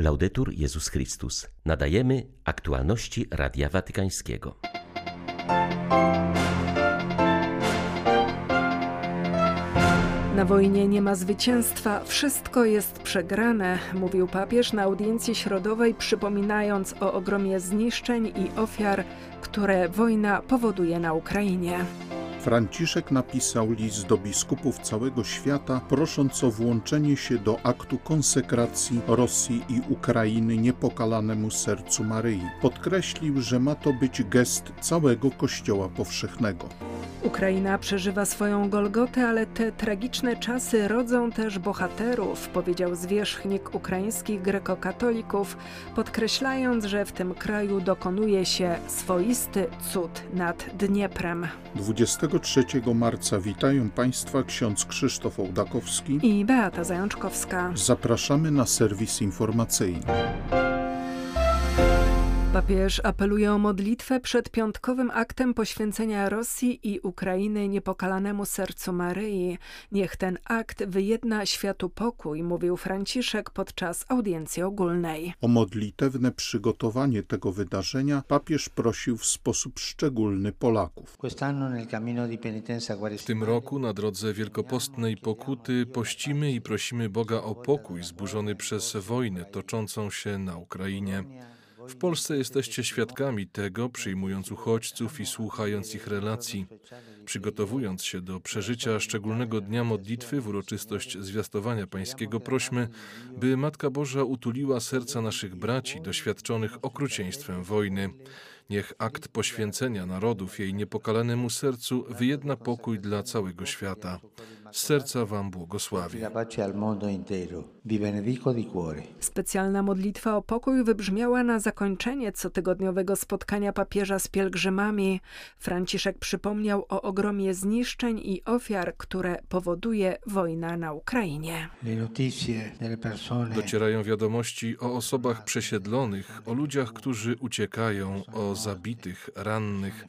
Laudetur Jezus Chrystus. Nadajemy aktualności Radia Watykańskiego. Na wojnie nie ma zwycięstwa, wszystko jest przegrane, mówił papież na audiencji środowej, przypominając o ogromie zniszczeń i ofiar, które wojna powoduje na Ukrainie. Franciszek napisał list do biskupów całego świata, prosząc o włączenie się do aktu konsekracji Rosji i Ukrainy niepokalanemu sercu Maryi. Podkreślił, że ma to być gest całego Kościoła powszechnego. Ukraina przeżywa swoją Golgotę, ale te tragiczne czasy rodzą też bohaterów, powiedział zwierzchnik ukraińskich grekokatolików, podkreślając, że w tym kraju dokonuje się swoisty cud nad Dnieprem. 23 marca witają Państwa ksiądz Krzysztof Ołdakowski i Beata Zajączkowska. Zapraszamy na serwis informacyjny. Papież apeluje o modlitwę przed piątkowym aktem poświęcenia Rosji i Ukrainy niepokalanemu sercu Maryi. Niech ten akt wyjedna światu pokój, mówił Franciszek podczas audiencji ogólnej. O modlitewne przygotowanie tego wydarzenia papież prosił w sposób szczególny Polaków. W tym roku na drodze wielkopostnej pokuty pościmy i prosimy Boga o pokój zburzony przez wojnę toczącą się na Ukrainie. W Polsce jesteście świadkami tego, przyjmując uchodźców i słuchając ich relacji. Przygotowując się do przeżycia szczególnego dnia modlitwy w uroczystość zwiastowania Pańskiego, prośmy, by Matka Boża utuliła serca naszych braci doświadczonych okrucieństwem wojny. Niech akt poświęcenia narodów jej niepokalanemu sercu wyjedna pokój dla całego świata. Z serca Wam błogosławię. Specjalna modlitwa o pokój wybrzmiała na zakończenie cotygodniowego spotkania papieża z pielgrzymami. Franciszek przypomniał o ogromie zniszczeń i ofiar, które powoduje wojna na Ukrainie. Docierają wiadomości o osobach przesiedlonych, o ludziach, którzy uciekają, o zabitych, rannych,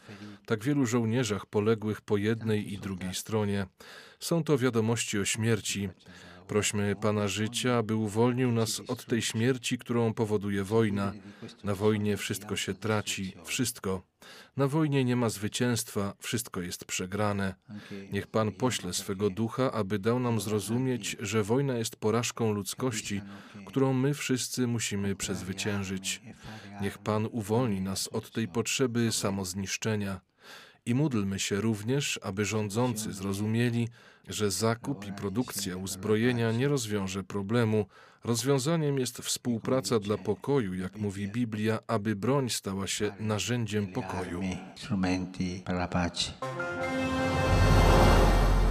tak wielu żołnierzach poległych po jednej i drugiej stronie. Są to wiadomości o śmierci. Prośmy Pana życia, aby uwolnił nas od tej śmierci, którą powoduje wojna. Na wojnie wszystko się traci, wszystko. Na wojnie nie ma zwycięstwa, wszystko jest przegrane. Niech Pan pośle swego ducha, aby dał nam zrozumieć, że wojna jest porażką ludzkości, którą my wszyscy musimy przezwyciężyć. Niech Pan uwolni nas od tej potrzeby samozniszczenia. I módlmy się również, aby rządzący zrozumieli, że zakup i produkcja uzbrojenia nie rozwiąże problemu. Rozwiązaniem jest współpraca dla pokoju, jak mówi Biblia, aby broń stała się narzędziem pokoju.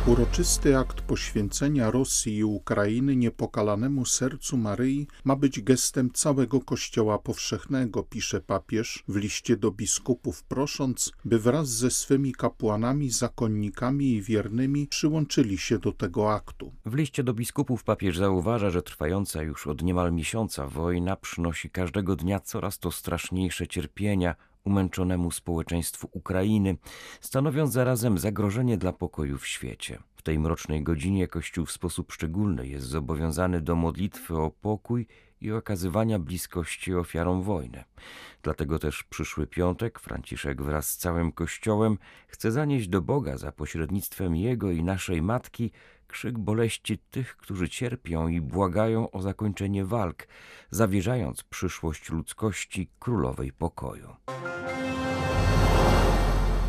Uroczysty akt poświęcenia Rosji i Ukrainy niepokalanemu sercu Maryi ma być gestem całego Kościoła powszechnego, pisze papież w liście do biskupów, prosząc, by wraz ze swymi kapłanami, zakonnikami i wiernymi przyłączyli się do tego aktu. W liście do biskupów papież zauważa, że trwająca już od niemal miesiąca wojna przynosi każdego dnia coraz to straszniejsze cierpienia, umęczonemu społeczeństwu Ukrainy, stanowiąc zarazem zagrożenie dla pokoju w świecie. W tej mrocznej godzinie Kościół w sposób szczególny jest zobowiązany do modlitwy o pokój i okazywania bliskości ofiarom wojny. Dlatego też przyszły piątek Franciszek wraz z całym Kościołem chce zanieść do Boga za pośrednictwem Jego i naszej Matki krzyk boleści tych, którzy cierpią i błagają o zakończenie walk, zawierzając przyszłość ludzkości królowej pokoju.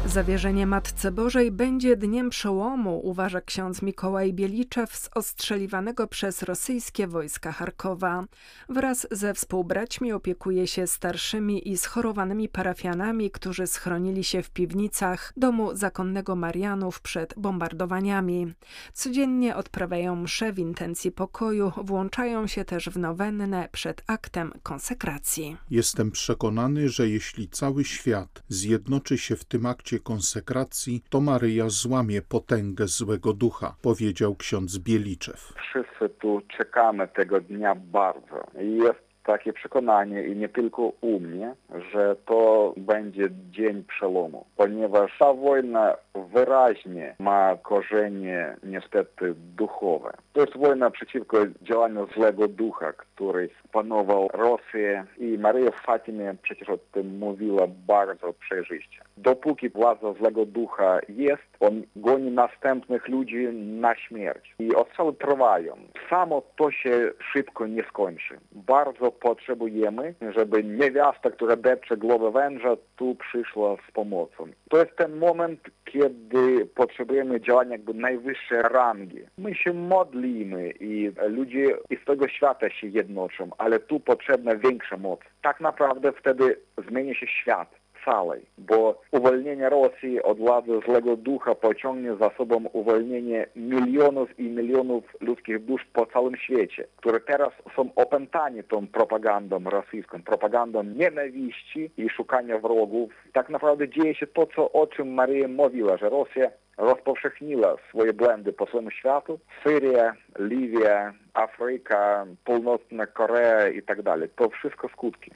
Zawierzenie Matce Bożej będzie dniem przełomu, uważa ksiądz Mikołaj Bieliczew z ostrzeliwanego przez rosyjskie wojska Charkowa. Wraz ze współbraćmi opiekuje się starszymi i schorowanymi parafianami, którzy schronili się w piwnicach domu zakonnego Marianów przed bombardowaniami. Codziennie odprawiają msze w intencji pokoju, włączają się też w nowennę przed aktem konsekracji. Jestem przekonany, że jeśli cały świat zjednoczy się w tym akcie konsekracji, to Maryja złamie potęgę złego ducha, powiedział ksiądz Bieliczew. Wszyscy tu czekamy tego dnia bardzo. Jest takie przekonanie i nie tylko u mnie, że to będzie dzień przełomu, ponieważ ta wojna wyraźnie ma korzenie niestety duchowe. To jest wojna przeciwko działaniu złego ducha, który panował Rosję i Maryja w Fatimie przecież o tym mówiła bardzo przejrzyście. Dopóki władza złego ducha jest, on goni następnych ludzi na śmierć. I ostrzały trwają. Samo to się szybko nie skończy. Bardzo potrzebujemy, żeby niewiasta, która depcze głowę węża, tu przyszła z pomocą. To jest ten moment, kiedy potrzebujemy działania jakby najwyższej rangi. My się modlimy i ludzie z tego świata się jednoczą, ale tu potrzebna większa moc. Tak naprawdę wtedy zmieni się świat całej, bo uwolnienie Rosji od władzy złego ducha pociągnie za sobą uwolnienie milionów i milionów ludzkich dusz po całym świecie, które teraz są opętani tą propagandą rosyjską, propagandą nienawiści i szukania wrogów. Tak naprawdę dzieje się to, co, o czym Maryja mówiła, że Rosja rozpowszechniła swoje błędy po całym światu. Syria, Liwia, Afryka, Północna Korea i tak dalej. To wszystko skutki.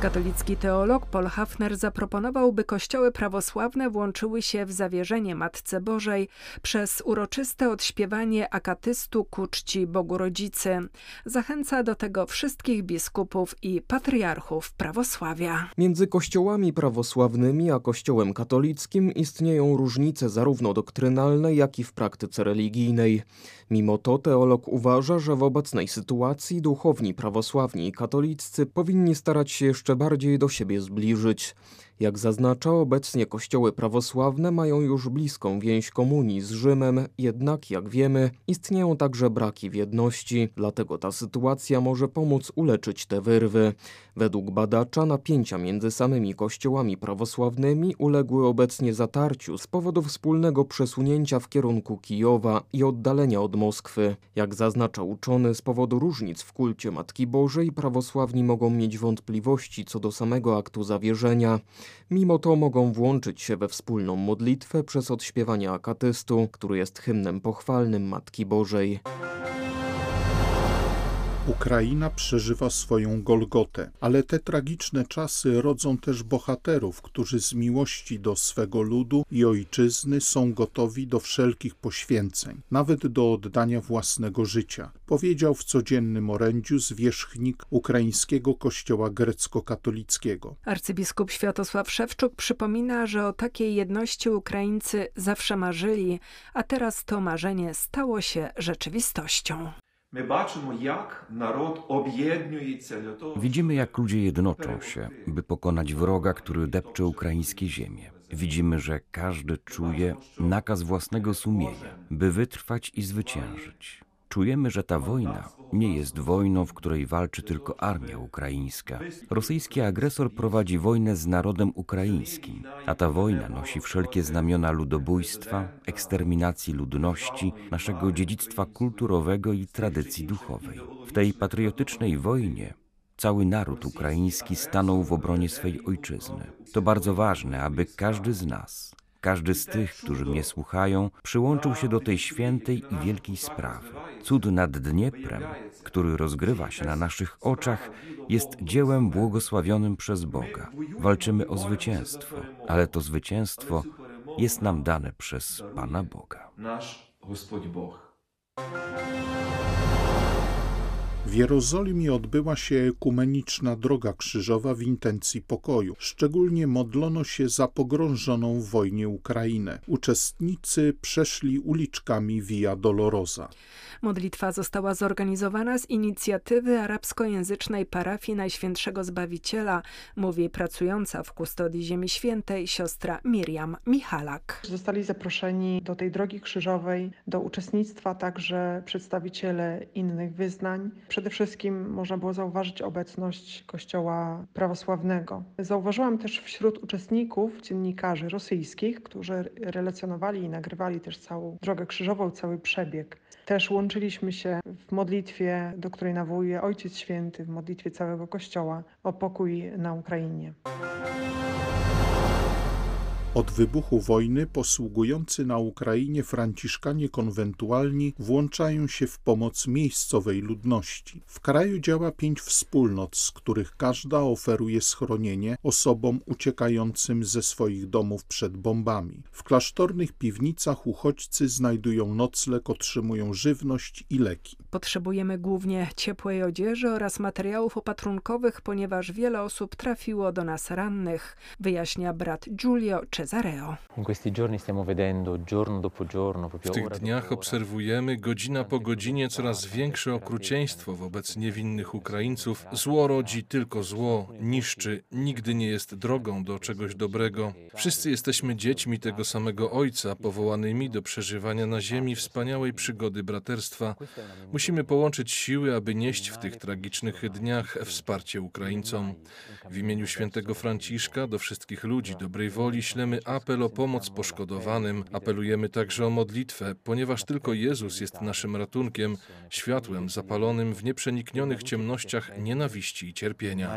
Katolicki teolog Paul Hafner zaproponował, by kościoły prawosławne włączyły się w zawierzenie Matce Bożej przez uroczyste odśpiewanie akatystu ku czci Bogu Rodzicy. Zachęca do tego wszystkich biskupów i patriarchów prawosławia. Między kościołami prawosławnymi a kościołem katolickim istnieją różnice zarówno doktrynalne, jak i w praktyce religijnej. Mimo to teolog uważa, że w obecnej sytuacji duchowni prawosławni i katoliccy powinni starać się jeszcze bardziej do siebie zbliżyć. Jak zaznacza, obecnie kościoły prawosławne mają już bliską więź komunii z Rzymem, jednak jak wiemy, istnieją także braki w jedności, dlatego ta sytuacja może pomóc uleczyć te wyrwy. Według badacza napięcia między samymi kościołami prawosławnymi uległy obecnie zatarciu z powodu wspólnego przesunięcia w kierunku Kijowa i oddalenia od Moskwy. Jak zaznacza uczony, z powodu różnic w kulcie Matki Bożej prawosławni mogą mieć wątpliwości co do samego aktu zawierzenia. Mimo to mogą włączyć się we wspólną modlitwę przez odśpiewanie akatystu, który jest hymnem pochwalnym Matki Bożej. Ukraina przeżywa swoją Golgotę, ale te tragiczne czasy rodzą też bohaterów, którzy z miłości do swego ludu i ojczyzny są gotowi do wszelkich poświęceń, nawet do oddania własnego życia, powiedział w codziennym orędziu zwierzchnik ukraińskiego kościoła grecko-katolickiego. Arcybiskup Światosław Szewczuk przypomina, że o takiej jedności Ukraińcy zawsze marzyli, a teraz to marzenie stało się rzeczywistością. Widzimy, jak ludzie jednoczą się, by pokonać wroga, który depcze ukraińskie ziemie. Widzimy, że każdy czuje nakaz własnego sumienia, by wytrwać i zwyciężyć. Czujemy, że ta wojna nie jest wojną, w której walczy tylko armia ukraińska. Rosyjski agresor prowadzi wojnę z narodem ukraińskim, a ta wojna nosi wszelkie znamiona ludobójstwa, eksterminacji ludności, naszego dziedzictwa kulturowego i tradycji duchowej. W tej patriotycznej wojnie cały naród ukraiński stanął w obronie swej ojczyzny. To bardzo ważne, aby każdy z nas, każdy z tych, którzy mnie słuchają, przyłączył się do tej świętej i wielkiej sprawy. Cud nad Dnieprem, który rozgrywa się na naszych oczach, jest dziełem błogosławionym przez Boga. Walczymy o zwycięstwo, ale to zwycięstwo jest nam dane przez Pana Boga. Nasz Gospodź Bóg. W Jerozolimie odbyła się ekumeniczna droga krzyżowa w intencji pokoju. Szczególnie modlono się za pogrążoną w wojnie Ukrainę. Uczestnicy przeszli uliczkami Via Dolorosa. Modlitwa została zorganizowana z inicjatywy arabskojęzycznej parafii Najświętszego Zbawiciela, mówi pracująca w kustodii Ziemi Świętej siostra Miriam Michalak. Zostali zaproszeni do tej drogi krzyżowej, do uczestnictwa także przedstawiciele innych wyznań. Przede wszystkim można było zauważyć obecność Kościoła prawosławnego. Zauważyłam też wśród uczestników dziennikarzy rosyjskich, którzy relacjonowali i nagrywali też całą drogę krzyżową, cały przebieg. Też łączyliśmy się w modlitwie, do której nawołuje Ojciec Święty, w modlitwie całego Kościoła o pokój na Ukrainie. Od wybuchu wojny posługujący na Ukrainie franciszkanie konwentualni włączają się w pomoc miejscowej ludności. W kraju działa pięć wspólnot, z których każda oferuje schronienie osobom uciekającym ze swoich domów przed bombami. W klasztornych piwnicach uchodźcy znajdują nocleg, otrzymują żywność i leki. Potrzebujemy głównie ciepłej odzieży oraz materiałów opatrunkowych, ponieważ wiele osób trafiło do nas rannych, wyjaśnia brat Giulio Cesareo. W tych dniach obserwujemy godzina po godzinie coraz większe okrucieństwo wobec niewinnych Ukraińców. Zło rodzi tylko zło, niszczy, nigdy nie jest drogą do czegoś dobrego. Wszyscy jesteśmy dziećmi tego samego Ojca, powołanymi do przeżywania na ziemi wspaniałej przygody braterstwa. Musimy połączyć siły, aby nieść w tych tragicznych dniach wsparcie Ukraińcom. W imieniu świętego Franciszka do wszystkich ludzi dobrej woli ślemy apel o pomoc poszkodowanym. Apelujemy także o modlitwę, ponieważ tylko Jezus jest naszym ratunkiem, światłem zapalonym w nieprzeniknionych ciemnościach nienawiści i cierpienia.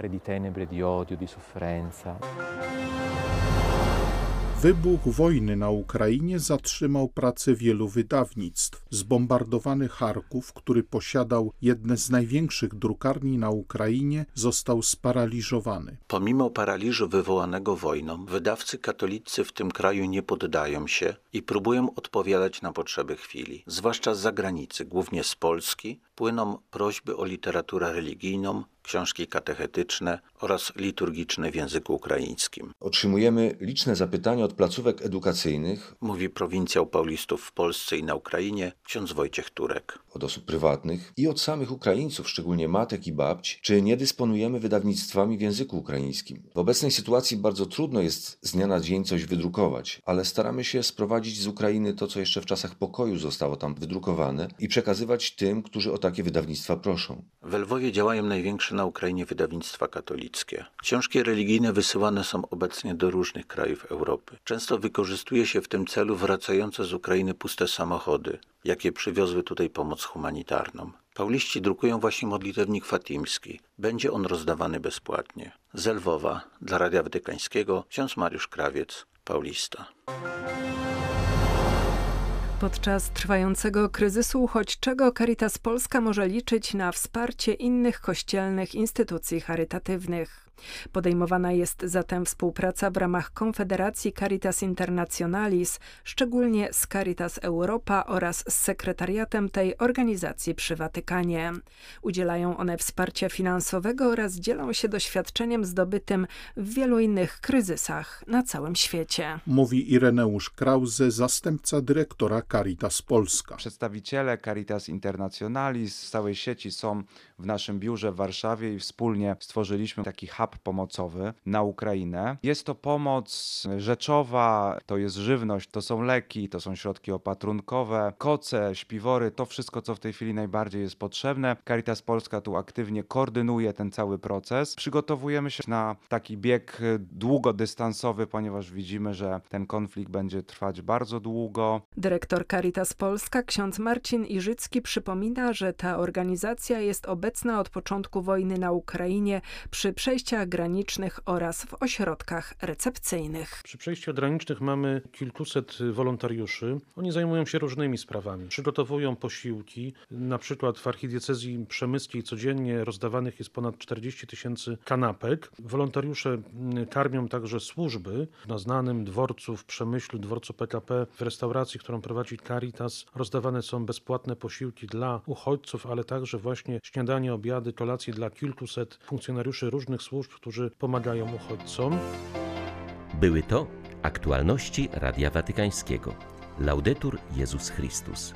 Wybuch wojny na Ukrainie zatrzymał pracę wielu wydawnictw. Zbombardowany Charków, który posiadał jedne z największych drukarni na Ukrainie, został sparaliżowany. Pomimo paraliżu wywołanego wojną, wydawcy katolicy w tym kraju nie poddają się i próbują odpowiadać na potrzeby chwili. Zwłaszcza z zagranicy, głównie z Polski, płyną prośby o literaturę religijną, książki katechetyczne oraz liturgiczne w języku ukraińskim. Otrzymujemy liczne zapytania od placówek edukacyjnych, mówi prowincjał paulistów w Polsce i na Ukrainie ksiądz Wojciech Turek. Od osób prywatnych i od samych Ukraińców, szczególnie matek i babci, czy nie dysponujemy wydawnictwami w języku ukraińskim. W obecnej sytuacji bardzo trudno jest z dnia na dzień coś wydrukować, ale staramy się sprowadzić z Ukrainy to, co jeszcze w czasach pokoju zostało tam wydrukowane i przekazywać tym, którzy o takie wydawnictwa proszą. W Lwowie działają największe na Ukrainie wydawnictwa katolickie. Książki religijne wysyłane są obecnie do różnych krajów Europy. Często wykorzystuje się w tym celu wracające z Ukrainy puste samochody, jakie przywiozły tutaj pomoc humanitarną. Pauliści drukują właśnie modlitewnik fatimski. Będzie on rozdawany bezpłatnie. Z Lwowa dla Radia Watykańskiego ksiądz Mariusz Krawiec, Paulista. Podczas trwającego kryzysu uchodźczego Caritas Polska może liczyć na wsparcie innych kościelnych instytucji charytatywnych. Podejmowana jest zatem współpraca w ramach Konfederacji Caritas Internationalis, szczególnie z Caritas Europa oraz z sekretariatem tej organizacji przy Watykanie. Udzielają one wsparcia finansowego oraz dzielą się doświadczeniem zdobytym w wielu innych kryzysach na całym świecie. Mówi Ireneusz Krause, zastępca dyrektora Caritas Polska. Przedstawiciele Caritas Internationalis z całej sieci są w naszym biurze w Warszawie i wspólnie stworzyliśmy taki hub pomocowy na Ukrainę. Jest to pomoc rzeczowa, to jest żywność, to są leki, to są środki opatrunkowe, koce, śpiwory, to wszystko, co w tej chwili najbardziej jest potrzebne. Caritas Polska tu aktywnie koordynuje ten cały proces. Przygotowujemy się na taki bieg długodystansowy, ponieważ widzimy, że ten konflikt będzie trwać bardzo długo. Dyrektor Caritas Polska, ksiądz Marcin Iżycki przypomina, że ta organizacja jest obecna od początku wojny na Ukrainie przy przejściach granicznych oraz w ośrodkach recepcyjnych. Przy przejściach granicznych mamy kilkuset wolontariuszy. Oni zajmują się różnymi sprawami. Przygotowują posiłki. Na przykład w archidiecezji przemyskiej codziennie rozdawanych jest ponad 40 tysięcy kanapek. Wolontariusze karmią także służby na znanym dworcu w Przemyślu, dworcu PKP, w restauracji, którą prowadzi Caritas. Rozdawane są bezpłatne posiłki dla uchodźców, ale także właśnie śniadanie, obiady, kolacje dla kilkuset funkcjonariuszy różnych służb, którzy pomagają uchodźcom. Były to aktualności Radia Watykańskiego. Laudetur Jezus Chrystus.